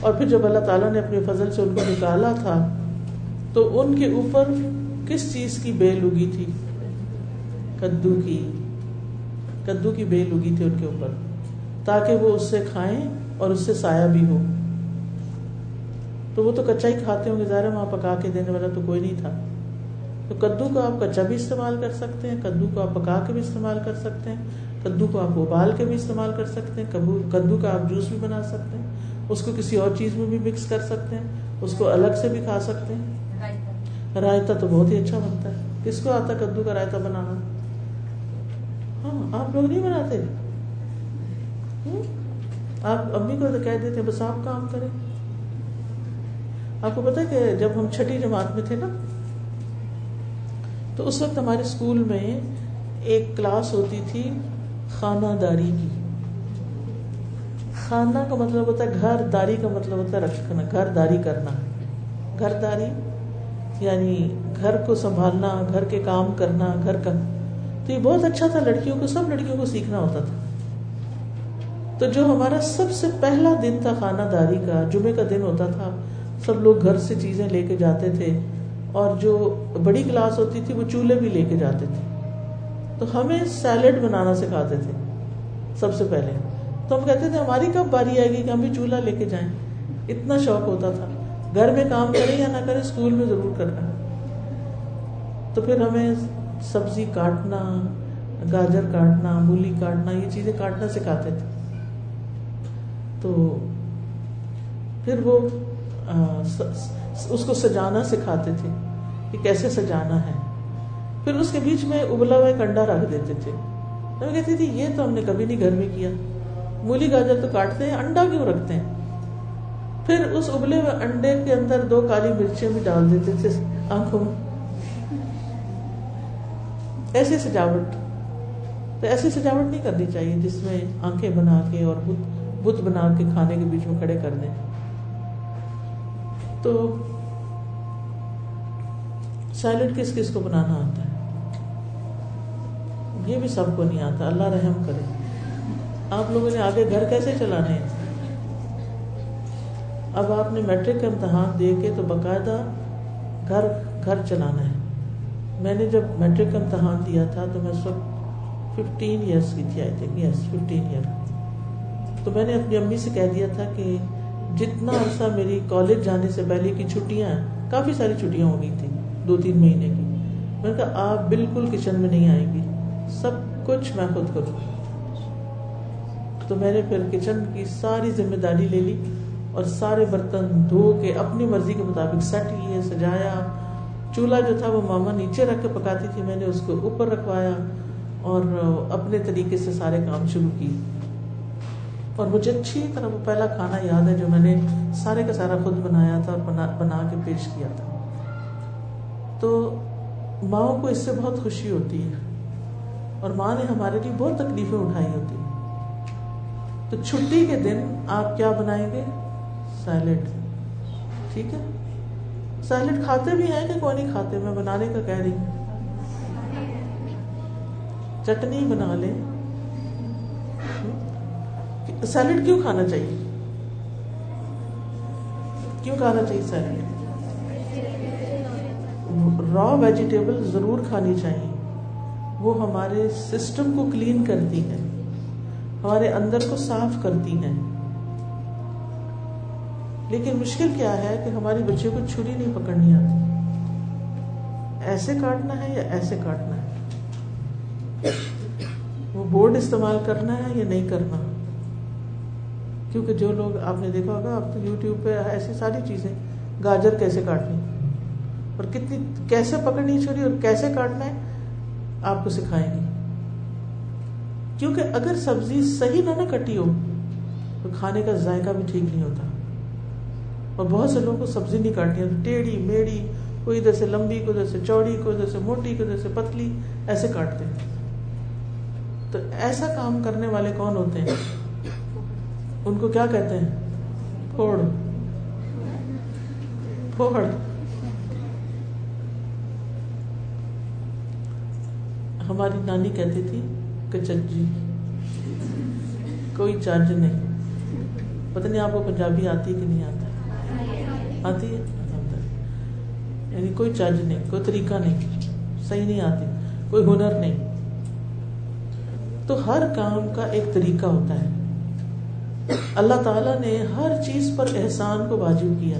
[SPEAKER 1] اور پھر جب اللہ تعالیٰ نے اپنے فضل سے ان کو نکالا تھا، تو ان کے اوپر کس چیز کی بیل اگی تھی؟ کدو کی۔ کدو کی بیل اگی تھی ان کے اوپر، تاکہ وہ اس سے کھائیں اور اس سے سایہ بھی ہو۔ تو وہ تو کچا ہی کھاتے ہوں گے، ظاہر وہاں پکا کے دینے والا تو کوئی نہیں تھا۔ تو کدو کو آپ کچا بھی استعمال کر سکتے ہیں، کدو کو آپ پکا کے بھی استعمال کر سکتے ہیں، کدو کو آپ ابال کے بھی استعمال کر سکتے ہیں کدو کا آپ جوس بھی بنا سکتے ہیں، اس کو کسی اور چیز میں بھی مکس کر سکتے ہیں، اس کو الگ سے بھی کھا سکتے ہیں۔ رائتا تو بہت ہی اچھا بنتا ہے۔ کس کو آتا کدو کا رائتا بنانا؟ ہاں آپ لوگ نہیں بناتے؟ آپ امی کو تو کہہ دیتے بس آپ کام کریں۔ آپ کو پتا کہ جب ہم چھٹی جماعت میں تھے نا، تو اس وقت ہمارے اسکول میں ایک کلاس ہوتی تھی خانہ داری کی۔ خانہ کا مطلب ہوتا ہے گھر، داری کا مطلب ہوتا ہے رکھنا، گھر داری کرنا۔ گھر داری یعنی گھر کو سنبھالنا، گھر کے کام کرنا، گھر کا۔ تو یہ بہت اچھا تھا، لڑکیوں کو، سب لڑکیوں کو سیکھنا ہوتا تھا۔ تو جو ہمارا سب سے پہلا دن تھا خانہ داری کا، جمعے کا دن ہوتا تھا سب لوگ گھر سے چیزیں لے کے جاتے تھے اور جو بڑی کلاس ہوتی تھی وہ چولہے بھی لے کے جاتے تھے۔ تو ہمیں سیلڈ بنانا سکھاتے تھے سب سے پہلے۔ تو ہم کہتے تھے، ہماری کب باری آئے گی کہ ہم بھی چولہا لے کے جائیں؟ اتنا شوق ہوتا تھا۔ گھر میں کام کریں یا نہ کریں، اسکول میں ضرور کرنا۔ تو پھر ہمیں سبزی کاٹنا، گاجر کاٹنا، مولی کاٹنا، یہ چیزیں کاٹنا سکھاتے تھے۔ تو پھر وہ اس کو سجانا سکھاتے تھے کہ کیسے سجانا ہے۔ پھر اس کے بیچ میں ابلا ہوا ایک انڈا رکھ دیتے تھے۔ میں کہتی تھی یہ تو ہم نے کبھی نہیں گھر میں کیا۔ مولی گاجر تو کاٹتے ہیں، انڈا کیوں رکھتے ہیں؟ پھر اس ابلے ہوئے انڈے کے اندر دو کالی مرچیں بھی ڈال دیتے تھے۔ آنکھوں میں۔ ایسی سجاوٹ۔ تو ایسی سجاوٹ نہیں کرنی چاہیے جس میں آنکھیں بنا کے اور بت بنا کے کھانے کے بیچ میں کھڑے کر دیں تو سیلڈ کس کس کو بنانا آتا ہے؟ یہ بھی سب کو نہیں آتا، اللہ رحم کرے۔ آپ لوگوں نے آگے گھر کیسے چلانے؟ ہیں اب آپ نے میٹرک کا امتحان دے کے تو باقاعدہ گھر گھر چلانا ہے۔ میں نے جب میٹرک کا امتحان دیا تھا تو میں اس وقت ففٹین ایئرس کی تھی I think yes fifteen year تو میں نے اپنی امی سے کہہ دیا تھا کہ جتنا عرصہ میری کالج جانے سے پہلے کی چھٹیاں ہیں، کافی ساری چھٹیاں ہو گئی تھیں، دو تین مہینے کی۔ میں نے کہا، آپ بالکل کچن میں نہیں آئیں گی۔ سب کچھ میں خود کروں۔ تو میں نے پھر کچن کی ساری ذمہ داری لے لی اور سارے برتن دھو کے اپنی مرضی کے مطابق سٹ لیے، سجایا۔ چولہا جو تھا وہ ماما نیچے رکھ کے پکاتی تھی، میں نے اس کو اوپر رکھوایا اور اپنے طریقے سے سارے کام شروع کیے۔ اور مجھے اچھی طرح وہ پہلا کھانا یاد ہے جو میں نے سارے کا سارا خود بنایا تھا اور بنا بنا کے پیش کیا تھا۔ تو ماؤں کو اس سے بہت خوشی ہوتی ہے اور ماں نے ہمارے لیے بہت تکلیفیں اٹھائی ہوتی تو چھٹی کے دن آپ کیا بنائیں گے؟ سیلڈ۔ ٹھیک ہے؟ سیلڈ کھاتے بھی ہیں کہ کوئی نہیں کھاتے؟ میں بنانے کا کہہ رہی ہوں۔ چٹنی بنا لیں۔ سیلڈ کیوں کھانا چاہیے؟ کیوں کھانا چاہیے سیلڈ را ویجیٹیبل ضرور کھانی چاہیے۔ وہ ہمارے سسٹم کو کلین کرتی ہے ہمارے اندر کو صاف کرتی ہیں۔ لیکن مشکل کیا ہے کہ ہماری بچے کو چھری نہیں پکڑنی آتی۔ ایسے کاٹنا ہے یا ایسے کاٹنا ہے؟ وہ بورڈ استعمال کرنا ہے یا نہیں کرنا؟ کیونکہ جو لوگ آپ نے دیکھا ہوگا، اب تو یوٹیوب پہ ایسی ساری چیزیں، گاجر کیسے کاٹنی؟ اور کتنی، کیسے پکڑنی چھری اور کیسے کاٹنا ہے، آپ کو سکھائیں گے۔ کیونکہ اگر سبزی صحیح نہ نہ کٹی ہو، تو کھانے کا ذائقہ بھی ٹھیک نہیں ہوتا۔ اور بہت سے لوگوں کو سبزی نہیں کاٹنی ہوتی، ٹیڑھی، میڑھی، کوئی ادھر سے لمبی، کوئی ادھر سے چوڑی، کوئی ادھر سے موٹی، کوئی ادھر سے پتلی، ایسے کاٹتے ہیں۔ تو ایسا کام کرنے والے کون ہوتے ہیں؟ ان کو کیا کہتے ہیں؟ پھوڑ۔ پھوڑ۔ ہماری نانی کہتی تھی کچجی کوئی چارج نہیں۔ پتہ نہیں آپ کو پنجابی آتی کہ نہیں آتا؟ آتی ہے؟ یعنی کوئی چارج نہیں، کوئی طریقہ نہیں، صحیح نہیں آتی، کوئی ہنر نہیں۔ تو ہر کام کا ایک طریقہ ہوتا ہے۔ اللہ تعالیٰ نے ہر چیز پر احسان کو واجب کیا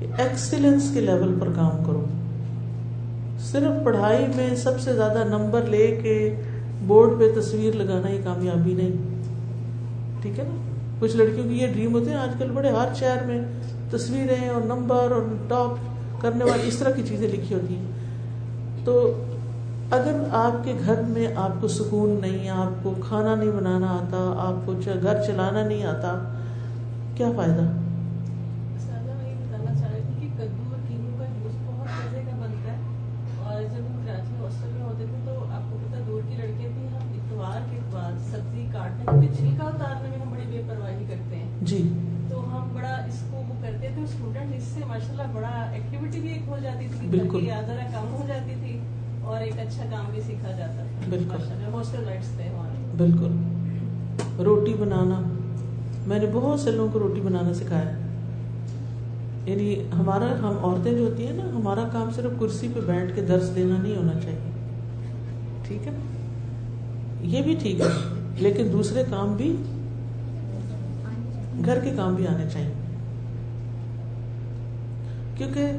[SPEAKER 1] کہ ایکسیلنس کے لیول پر کام کرو۔ صرف پڑھائی میں سب سے زیادہ نمبر لے کے بورڈ پہ تصویر لگانا یہ کامیابی نہیں۔ ٹھیک ہے نا؟ کچھ لڑکیوں کی یہ ڈریم ہوتے ہیں، آج کل بڑے ہر شہر میں تصویریں اور نمبر اور ٹاپ کرنے والی اس طرح کی چیزیں لکھی ہوتی ہیں۔ تو اگر آپ کے گھر میں آپ کو سکون نہیں آپ کو کھانا نہیں بنانا آتا آپ کو گھر چلانا نہیں آتا کیا فائدہ؟ جی۔
[SPEAKER 2] تو ہم بڑا اس کو وہ کرتے تھے اسٹوڈنٹ اس سے ماشاء اللہ بڑا ایکٹیویٹی بھی ایک ہو جاتی تھی
[SPEAKER 1] بالکل۔
[SPEAKER 2] کم ہو جاتی تھی۔ اور ایک اچھا کام بھی سیکھا جاتا تھا۔
[SPEAKER 1] بالکل۔
[SPEAKER 2] ہاسٹل لائٹس تھے ہمارے۔
[SPEAKER 1] بالکل۔ روٹی بنانا۔ میں نے بہت سے لوگوں کو روٹی بنانا سکھایا۔ یعنی ہمارا ہم عورتیں جو ہوتی ہیں نا ہمارا کام صرف کرسی پہ بیٹھ کے درس دینا نہیں ہونا چاہیے۔ ٹھیک ہے؟ یہ بھی ٹھیک ہے لیکن دوسرے کام بھی گھر کے کام بھی آنے چاہیے۔ کیونکہ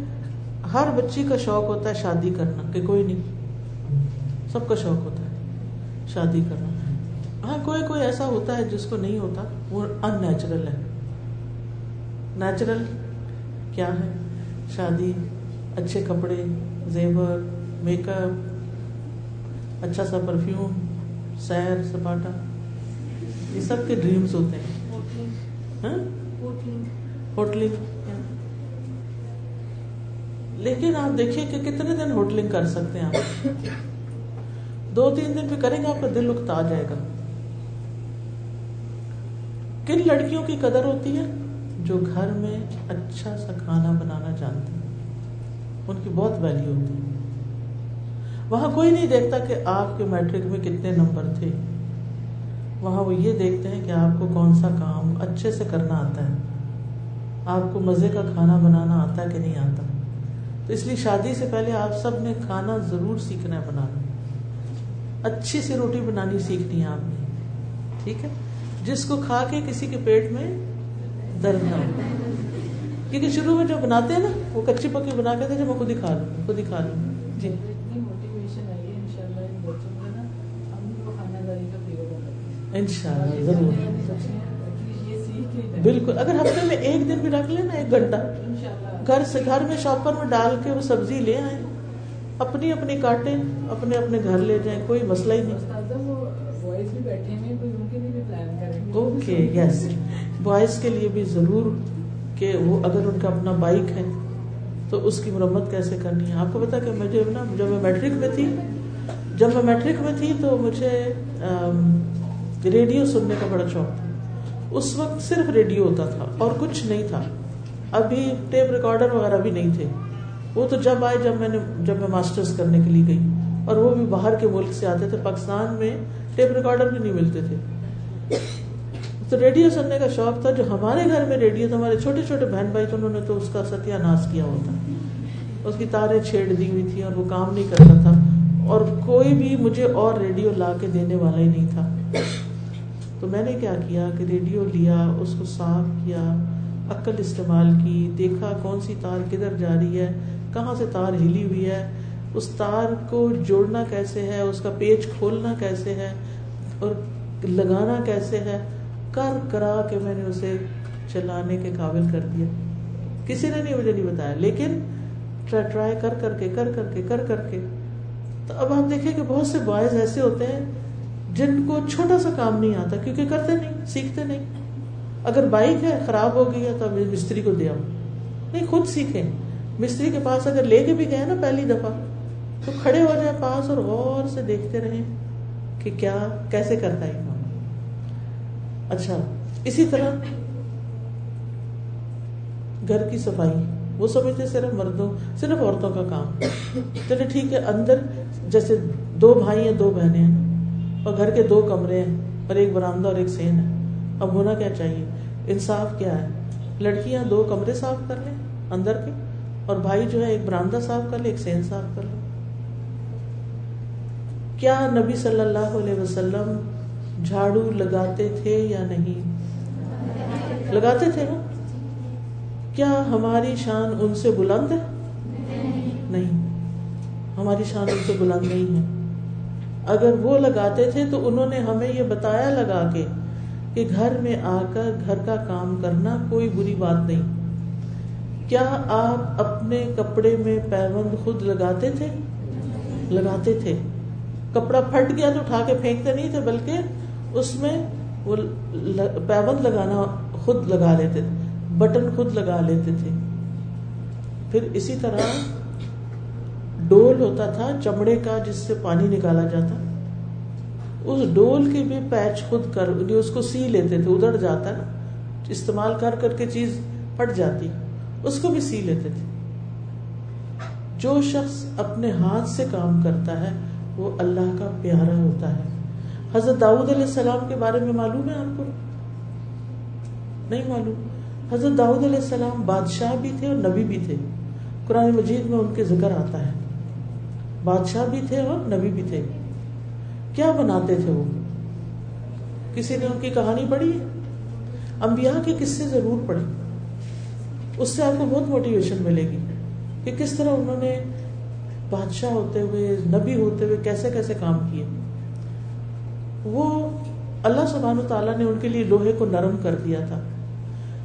[SPEAKER 1] ہر بچی کا شوق ہوتا ہے شادی کرنا کہ کوئی نہیں۔ سب کا شوق ہوتا ہے شادی کرنا۔ ہاں کوئی کوئی ایسا ہوتا ہے جس کو نہیں ہوتا وہ ان نیچرل ہے۔ نیچرل کیا ہے؟ شادی اچھے کپڑے زیور میک اپ اچھا سا پرفیوم سیر سپاٹا۔ یہ سب کے ڈریمس ہوتے ہیں۔ ہوٹلنگ لیکن آپ دیکھیے کہ کتنے دن ہوٹلنگ کر سکتے ہیں آپ۔ <coughs> دو تین دن بھی کریں گے آپ کا دل اکتا جائے گا۔ کن لڑکیوں کی قدر ہوتی ہے جو گھر میں اچھا سا کھانا بنانا جانتی ان کی بہت ویلیو ہوتی ہے۔ وہاں کوئی نہیں دیکھتا کہ آپ کے میٹرک میں کتنے نمبر تھے۔ وہاں وہ یہ دیکھتے ہیں کہ آپ کو کون سا کام اچھے سے کرنا آتا ہے۔ آپ کو مزے کا کھانا بنانا آتا ہے کہ نہیں آتا؟ تو اس لیے شادی سے پہلے آپ سب نے کھانا ضرور سیکھنا ہے بنانا۔ اچھی سی روٹی بنانی سیکھنی ہے آپ نے۔ ٹھیک ہے؟ جس کو کھا کے کسی کے پیٹ میں درد نہ ہو۔ کیونکہ شروع میں جو بناتے ہیں نا وہ کچی پکی بنا کے تھے جو میں خود ہی کھا لوں خود ہی کھا لوں۔ جی۔ ان شاء اللہ ضرور۔ بالکل۔ اگر ہفتے میں ایک دن بھی رکھ لیں نا ایک گھنٹہ گھر سے گھر میں شاپر میں ڈال کے وہ سبزی لے آئیں۔ اپنی اپنی کاٹیں اپنے اپنے گھر لے جائیں کوئی مسئلہ ہی نہیں۔ اوکے یس بوائز کے لیے بھی ضرور کہ وہ اگر ان کا اپنا بائک ہے تو اس کی مرمت کیسے کرنی ہے؟ آپ کو پتا کہ مجھے نا جب میں میٹرک میں تھی جب میں میٹرک میں تھی تو مجھے ریڈیو سننے کا بڑا شوق تھا۔ اس وقت صرف ریڈیو ہوتا تھا اور کچھ نہیں تھا۔ ابھی ٹیپ ریکارڈر وغیرہ بھی نہیں تھے۔ وہ تو جب آئے جب میں نے جب میں ماسٹرز کرنے کے لیے گئی اور وہ بھی باہر کے ملک سے آتے تھے، پاکستان میں ٹیپ ریکارڈر بھی نہیں ملتے تھے۔ تو ریڈیو سننے کا شوق تھا، جو ہمارے گھر میں ریڈیو تھا، ہمارے چھوٹے چھوٹے بہن بھائی تھے، انہوں نے تو اس کا ستیہ ناش کیا ہوتا اس کی تاریں چھیڑ دی ہوئی تھی اور وہ کام نہیں کرتا تھا۔ اور کوئی بھی مجھے اور ریڈیو لا کے دینے والا ہی نہیں تھا۔ تو میں نے کیا کیا کہ ریڈیو لیا، اس کو صاف کیا، عقل استعمال کی، دیکھا کون سی تار کدھر جا رہی ہے۔ کہاں سے تار ہلی ہوئی ہے؟ اس تار کو جوڑنا کیسے ہے؟ اس کا پیج کھولنا کیسے ہے؟ اور لگانا کیسے ہے؟ کر کرا کے میں نے اسے چلانے کے قابل کر دیا۔ کسی نے نہیں، مجھے نہیں بتایا، لیکن ٹرائی کر کر کے، کر کر کے، کر کر کے۔ تو اب آپ دیکھیں کہ بہت سے بوائز ایسے ہوتے ہیں جن کو چھوٹا سا کام نہیں آتا، کیونکہ کرتے نہیں، سیکھتے نہیں۔ اگر بائک ہے، خراب ہو گئی ہے، تو مستری کو دیا نہیں، خود سیکھیں۔ مستری کے پاس اگر لے کے بھی گئے نا پہلی دفعہ، تو کھڑے ہو جائے پاس اور غور سے دیکھتے رہیں کہ کیا، کیسے کرتا ہے اچھا اسی طرح گھر کی صفائی، وہ سمجھتے صرف مردوں، صرف عورتوں کا کام۔ چلے ٹھیک ہے، اندر جیسے دو بھائی ہیں، دو بہنیں ہیں، اور گھر کے دو کمرے ہیں اور ایک برآمدہ اور ایک سین ہے۔ اب ہونا کیا چاہیے؟ انصاف کیا ہے؟ لڑکیاں دو کمرے صاف کر لیں، اندر کے۔ اور بھائی جو ہے، ایک برآمدہ صاف کر لے، ایک سین صاف کر لے۔ کیا نبی صلی اللہ علیہ وسلم جھاڑو لگاتے تھے یا نہیں؟ لگاتے تھے نا کیا ہماری شان ان سے بلند ہے؟ نہیں۔ ہماری شان ان سے بلند نہیں ہے۔ اگر وہ لگاتے تھے تو انہوں نے ہمیں یہ بتایا لگا کے کہ گھر میں آ کر گھر کا کام کرنا کوئی بری بات نہیں۔ کیا آپ اپنے کپڑے میں پیوند خود لگاتے تھے؟ لگاتے تھے۔ کپڑا پھٹ گیا تو اٹھا کے پھینکتے نہیں تھے، بلکہ اس میں وہ پیوند لگانا خود لگا لیتے تھے، بٹن خود لگا لیتے تھے۔ پھر اسی طرح ڈول ہوتا تھا، چمڑے کا جس سے پانی نکالا جاتا۔ اس ڈول کے بھی پیچ خود کر اس کو سی لیتے تھے ادڑ جاتا نا، استعمال کر کر کے چیز پھٹ جاتی۔ اس کو بھی سی لیتے تھے۔ جو شخص اپنے ہاتھ سے کام کرتا ہے، وہ اللہ کا پیارا ہوتا ہے۔ حضرت داؤد علیہ السلام کے بارے میں معلوم ہے آپ کو؟ نہیں معلوم۔ حضرت داؤد علیہ السلام بادشاہ بھی تھے اور نبی بھی تھے۔ قرآن مجید میں ان کے ذکر آتا ہے۔ بادشاہ بھی تھے اور نبی بھی تھے۔ کیا بناتے تھے وہ؟ کسی نے ان کی کہانی پڑھی انبیاء کے قصے ضرور پڑھے اس سے آپ کو بہت موٹیویشن ملے گی کہ کس طرح انہوں نے بادشاہ ہوتے ہوئے، نبی ہوتے ہوئے کیسے کیسے کام کیے۔ وہ اللہ سبحانہ تعالیٰ نے ان کے لیے لوہے کو نرم کر دیا تھا۔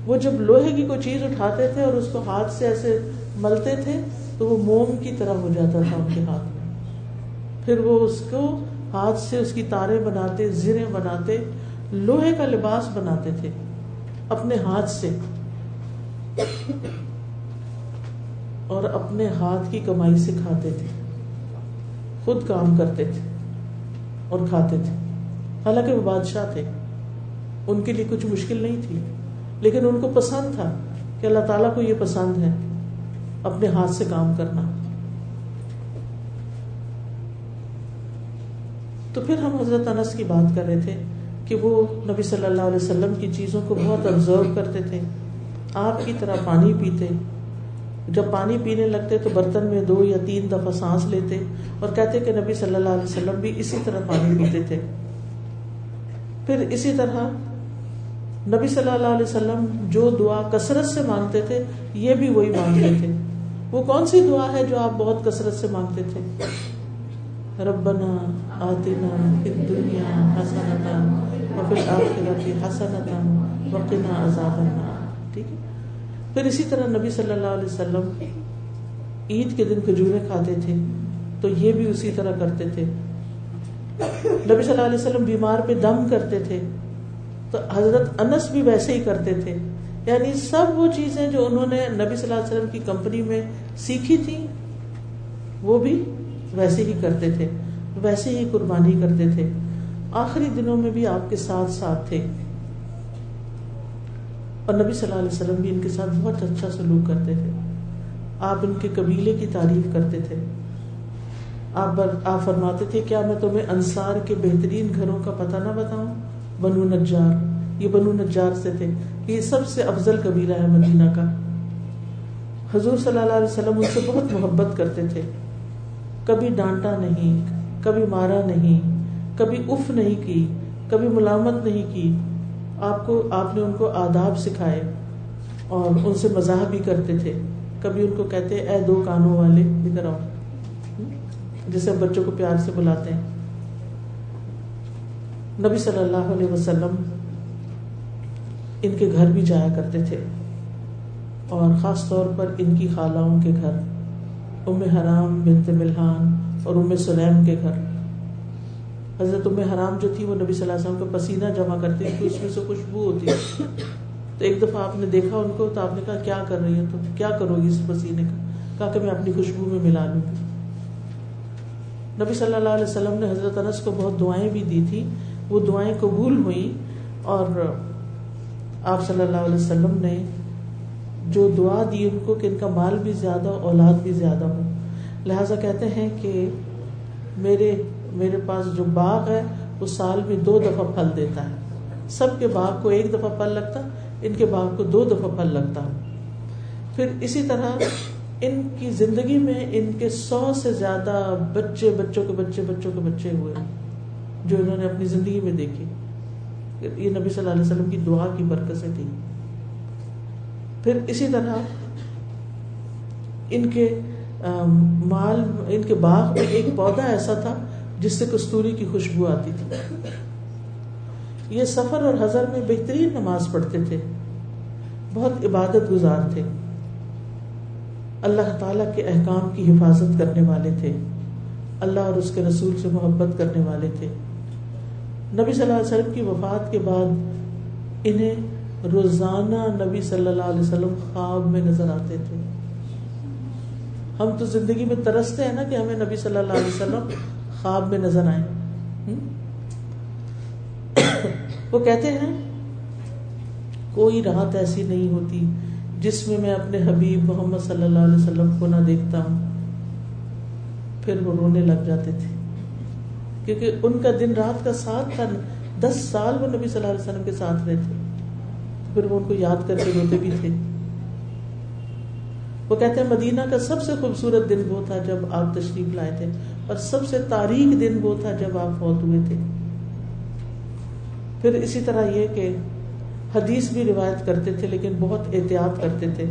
[SPEAKER 1] وہ جب لوہے کی کوئی چیز اٹھاتے تھے اور اس کو ہاتھ سے ایسے ملتے تھے، تو وہ موم کی طرح ہو جاتا تھا ان کے ہاتھ میں۔ پھر وہ اس کو ہاتھ سے اس کی تارے بناتے زرے بناتے، لوہے کا لباس بناتے تھے اپنے ہاتھ سے۔ اور اپنے ہاتھ کی کمائی سے کھاتے تھے۔ خود کام کرتے تھے اور کھاتے تھے۔ حالانکہ وہ بادشاہ تھے۔ ان کے لیے کچھ مشکل نہیں تھی، لیکن ان کو پسند تھا کہ اللہ تعالیٰ کو یہ پسند ہے اپنے ہاتھ سے کام کرنا۔ تو پھر ہم حضرت انس کی بات کر رہے تھے کہ وہ نبی صلی اللہ علیہ وسلم کی چیزوں کو بہت آبزرو کرتے تھے۔ آپ کی طرح پانی پیتے۔ جب پانی پینے لگتے تو برتن میں دو یا تین دفعہ سانس لیتے اور کہتے کہ نبی صلی اللہ علیہ وسلم بھی اسی طرح پانی پیتے تھے۔ پھر اسی طرح نبی صلی اللہ علیہ وسلم جو دعا کثرت سے مانگتے تھے، یہ بھی وہی مانگتے تھے۔ وہ کون سی دعا ہے جو آپ بہت کثرت سے مانگتے تھے؟ ربنا آتنا فی الدنیا حسنتا وفی الآخرت حسنتا وقنا عذاب النار۔ ٹھیک ہے؟ پھر اسی طرح نبی صلی اللہ علیہ وسلم عید کے دن کھجورے کھاتے تھے، تو یہ بھی اسی طرح کرتے تھے۔ نبی صلی اللہ علیہ وسلم بیمار پہ دم کرتے تھے، تو حضرت انس بھی ویسے ہی کرتے تھے۔ یعنی سب وہ چیزیں جو انہوں نے نبی صلی اللہ علیہ وسلم کی کمپنی میں سیکھی تھی وہ بھی ویسے ہی کرتے تھے، ویسے ہی قربانی کرتے تھے۔ آخری دنوں میں بھی آپ کے ساتھ ساتھ تھے۔ اور نبی صلی اللہ علیہ وسلم بھی ان کے ساتھ بہت اچھا سلوک کرتے تھے۔ آپ ان کے قبیلے کی تعریف کرتے تھے۔ آپ آپ فرماتے تھے، کیا میں تمہیں انصار کے بہترین گھروں کا پتہ نہ بتاؤں؟ بنو نجار۔ یہ بنو نجار سے تھے۔ یہ سب سے افضل قبیلہ ہے مدینہ کا۔ حضور صلی اللہ علیہ وسلم ان سے بہت محبت کرتے تھے۔ کبھی ڈانٹا نہیں، کبھی مارا نہیں، کبھی اف نہیں کی، کبھی ملامت نہیں کی۔ آپ کو آپ نے ان کو آداب سکھائے اور ان سے مزاح بھی کرتے تھے۔ کبھی ان کو کہتے اے دو کانوں والے ادھر آؤ۔ جسے بچوں کو پیار سے بلاتے ہیں۔ نبی صلی اللہ علیہ وسلم ان کے گھر بھی جایا کرتے تھے اور خاص طور پر ان کی خالاؤں کے گھر، ام حرام بنت ملحان اور ام سلیم کے گھر۔ حضرت ام حرام جو تھی وہ نبی صلی اللہ علیہ وسلم کا پسینہ جمع کرتی تھی اس میں سے خوشبو ہوتی ہے تو ایک دفعہ آپ نے دیکھا ان کو، تو آپ نے کہا، کیا کر رہی ہے تو کیا کرو گی اس پسینے کا؟ کہا کہ میں اپنی خوشبو میں ملا لوں۔ گی نبی صلی اللہ علیہ وسلم نے حضرت انس کو بہت دعائیں بھی دی تھی۔ وہ دعائیں قبول ہوئی اور آپ صلی اللہ علیہ وسلم نے جو دعا دی ان کو کہ ان کا مال بھی زیادہ، اولاد بھی زیادہ ہو۔ لہذا کہتے ہیں کہ میرے میرے پاس جو باغ ہے، وہ سال میں دو دفعہ پھل دیتا ہے۔ سب کے باغ کو ایک دفعہ پھل لگتا، ان کے باغ کو دو دفعہ پھل لگتا۔ پھر اسی طرح ان کی زندگی میں ان کے سو سے زیادہ بچے، بچوں کے بچے، بچوں کے بچے ہوئے جو انہوں نے اپنی زندگی میں دیکھی۔ یہ نبی صلی اللہ علیہ وسلم کی دعا کی برکتیں تھی پھر اسی طرح ان کے مال، ان کے باغ میں ایک پودا ایسا تھا جس سے کستوری کی خوشبو آتی تھی۔ یہ سفر اور حضر میں بہترین نماز پڑھتے تھے۔ بہت عبادت گزار تھے۔ اللہ تعالی کے احکام کی حفاظت کرنے والے تھے۔ اللہ اور اس کے رسول سے محبت کرنے والے تھے۔ نبی صلی اللہ علیہ وسلم کی وفات کے بعد انہیں روزانہ نبی صلی اللہ علیہ وسلم خواب میں نظر آتے تھے۔ ہم تو زندگی میں ترستے ہیں نا کہ ہمیں نبی صلی اللہ علیہ وسلم خواب میں نظر آئے وہ کہتے ہیں، کوئی رات ایسی نہیں ہوتی، جس میں میں اپنے حبیب محمد صلی اللہ علیہ وسلم کو نہ دیکھتا ہوں۔ پھر وہ رونے لگ جاتے تھے۔ کیونکہ ان کا دن رات کا ساتھ تھا۔ دس سال وہ نبی صلی اللہ علیہ وسلم کے ساتھ رہے تھے۔ پھر وہ ان کو یاد کر کے روتے بھی تھے۔ وہ کہتے ہیں، مدینہ کا سب سے خوبصورت دن وہ تھا جب آپ تشریف لائے تھے۔ اور سب سے تاریخ دن وہ تھا جب آپ فوت ہوئے تھے۔ پھر اسی طرح یہ کہ حدیث بھی روایت کرتے تھے لیکن بہت احتیاط کرتے تھے۔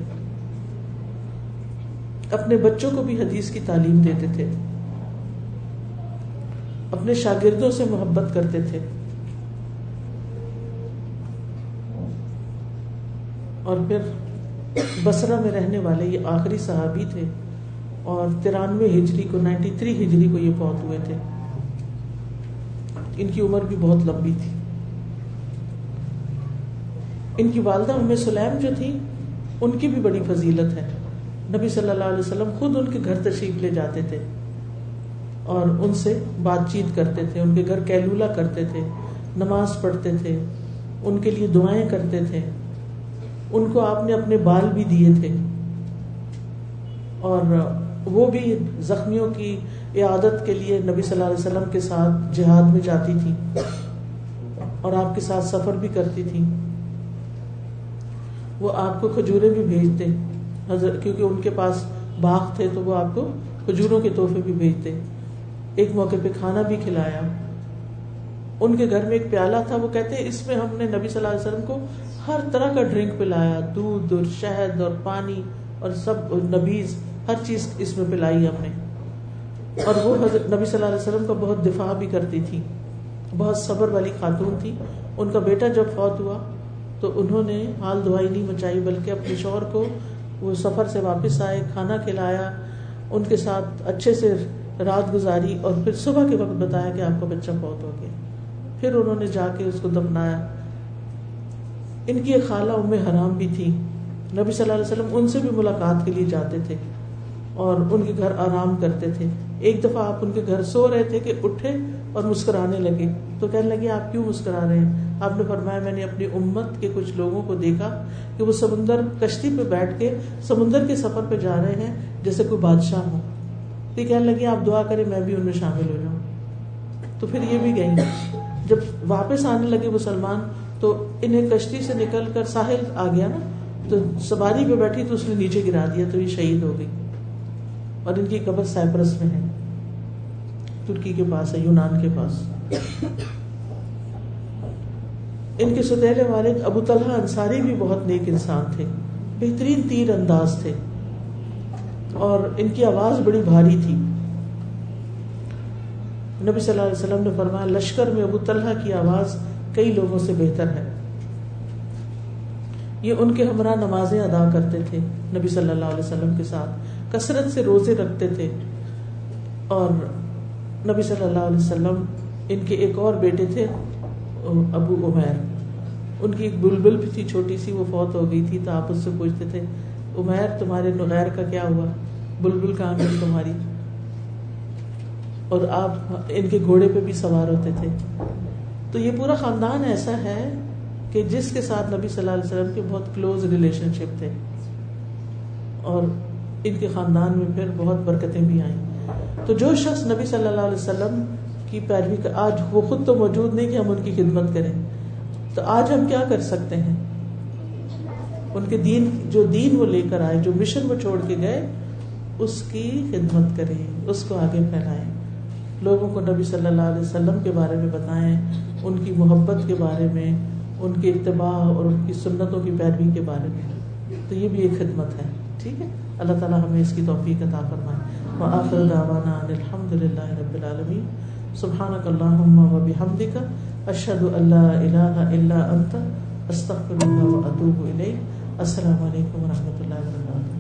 [SPEAKER 1] اپنے بچوں کو بھی حدیث کی تعلیم دیتے تھے۔ اپنے شاگردوں سے محبت کرتے تھے۔ اور پھر بسرا میں رہنے والے یہ آخری صحابی تھے۔ اور ترانوے ہجری کو، نائنٹی تھری ہجری کو یہ فوت ہوئے تھے۔ ان کی عمر بھی بہت لمبی تھی۔ ان کی والدہ ام سلیم جو تھی، ان کی بھی بڑی فضیلت ہے۔ نبی صلی اللہ علیہ وسلم خود ان کے گھر تشریف لے جاتے تھے اور ان سے بات چیت کرتے تھے، ان کے گھر کیلولا کرتے تھے، نماز پڑھتے تھے، ان کے لیے دعائیں کرتے تھے۔ ان کو آپ نے اپنے بال بھی دیے تھے۔ اور وہ بھی زخمیوں کی عیادت کے لیے نبی صلی اللہ علیہ وسلم کے ساتھ جہاد میں جاتی تھی اور آپ کے ساتھ سفر بھی کرتی تھی۔ وہ آپ کو کھجورے بھی بھیجتے۔ کیونکہ ان کے پاس باغ تھے تو وہ آپ کو کھجوروں کے تحفے بھی بھیجتے۔ ایک موقع پہ کھانا بھی کھلایا۔ ان کے گھر میں ایک پیالہ تھا، وہ کہتے، اس میں ہم نے نبی صلی اللہ علیہ وسلم کو ہر طرح کا ڈرنک پلایا۔ دودھ اور شہد اور پانی اور سب نبیز۔ ہر چیز اس میں پلائی ہم نے۔ اور وہ حضرت نبی صلی اللہ علیہ وسلم کا بہت دفاع بھی کرتی تھی بہت صبر والی خاتون تھی۔ ان کا بیٹا جب فوت ہوا تو انہوں نے حال دعائی نہیں مچائی، بلکہ اپنے شوہر کو وہ سفر سے واپس آئے، کھانا کھلایا، ان کے ساتھ اچھے سے رات گزاری اور پھر صبح کے وقت بتایا کہ آپ کا بچہ فوت ہو گیا۔ پھر انہوں نے جا کے اس کو دفنایا۔ ان کی ایک خالہ ام حرام بھی تھی نبی صلی اللہ علیہ وسلم ان سے بھی ملاقات کے لیے جاتے تھے۔ اور ان کے گھر آرام کرتے تھے۔ ایک دفعہ آپ ان کے گھر سو رہے تھے کہ اٹھے اور مسکرانے لگے۔ تو کہنے لگے، آپ کیوں مسکرا رہے ہیں؟ آپ نے فرمایا، میں نے اپنی امت کے کچھ لوگوں کو دیکھا کہ وہ سمندر کشتی پہ بیٹھ کے سمندر کے سفر پہ جا رہے ہیں، جیسے کوئی بادشاہ ہو۔ تو یہ کہنے لگے، آپ دعا کریں، میں بھی ان میں شامل ہو جاؤں۔ تو پھر یہ بھی گئی جب واپس آنے لگے مسلمان، تو انہیں کشتی سے نکل کر ساحل آ گیا نا۔ تو سواری پہ بیٹھی تو اس نے نیچے گرا دیا، تو یہ شہید ہو گئی۔ اور ان کی قبر سائپرس میں ہے۔ ترکی کے پاس ہے، یونان کے پاس۔ ان کے ستیلے والد ابو طلحہ انصاری بھی بہت نیک انسان تھے، بہترین تیر انداز تھے۔ اور ان کی آواز بڑی بھاری تھی۔ نبی صلی اللہ علیہ وسلم نے فرمایا، لشکر میں ابو طلحہ کی آواز کئی لوگوں سے بہتر ہے۔ یہ ان کے ہمراہ نمازیں ادا کرتے تھے نبی صلی اللہ علیہ وسلم کے ساتھ۔ کثرت سے روزے رکھتے تھے اور نبی صلی اللہ علیہ وسلم ان کے ایک اور بیٹے تھے، ابو عمیر۔ ان کی ایک بلبل بھی تھی چھوٹی سی، وہ فوت ہو گئی تھی، تو آپ اس سے پوچھتے تھے، عمیر، تمہارے نغیر کا کیا ہوا؟ بلبل کہاں گئی تمہاری؟ اور آپ ان کے گھوڑے پہ بھی سوار ہوتے تھے۔ تو یہ پورا خاندان ایسا ہے کہ جس کے ساتھ نبی صلی اللہ علیہ وسلم کے بہت کلوز ریلیشن شپ تھے۔ اور ان کے خاندان میں پھر بہت برکتیں بھی آئیں۔ تو جو شخص نبی صلی اللہ علیہ وسلم کی پیروی کا آج وہ خود تو موجود نہیں کہ ہم ان کی خدمت کریں۔ تو آج ہم کیا کر سکتے ہیں؟ ان کے دین، جو دین وہ لے کر آئے، جو مشن وہ چھوڑ کے گئے، اس کی خدمت کریں، اس کو آگے پھیلائیں۔ لوگوں کو نبی صلی اللہ علیہ وسلم کے بارے میں بتائیں، ان کی محبت کے بارے میں، ان کے اتباع اور ان کی سنتوں کی پیروی کے بارے میں۔ تو یہ بھی ایک خدمت ہے، ٹھیک ہے؟ اللہ تعالیٰ ہمیں اس کی توفیق عطا فرمائے۔ وآخر دعوانا ان الحمد للہ رب العالمین۔ سبحانک اللہم و بحمدک، اشہد ان لا الہ الا انت، استغفرک و اتوب الیک۔ السلام علیکم ورحمۃ اللہ وبرکاتہ۔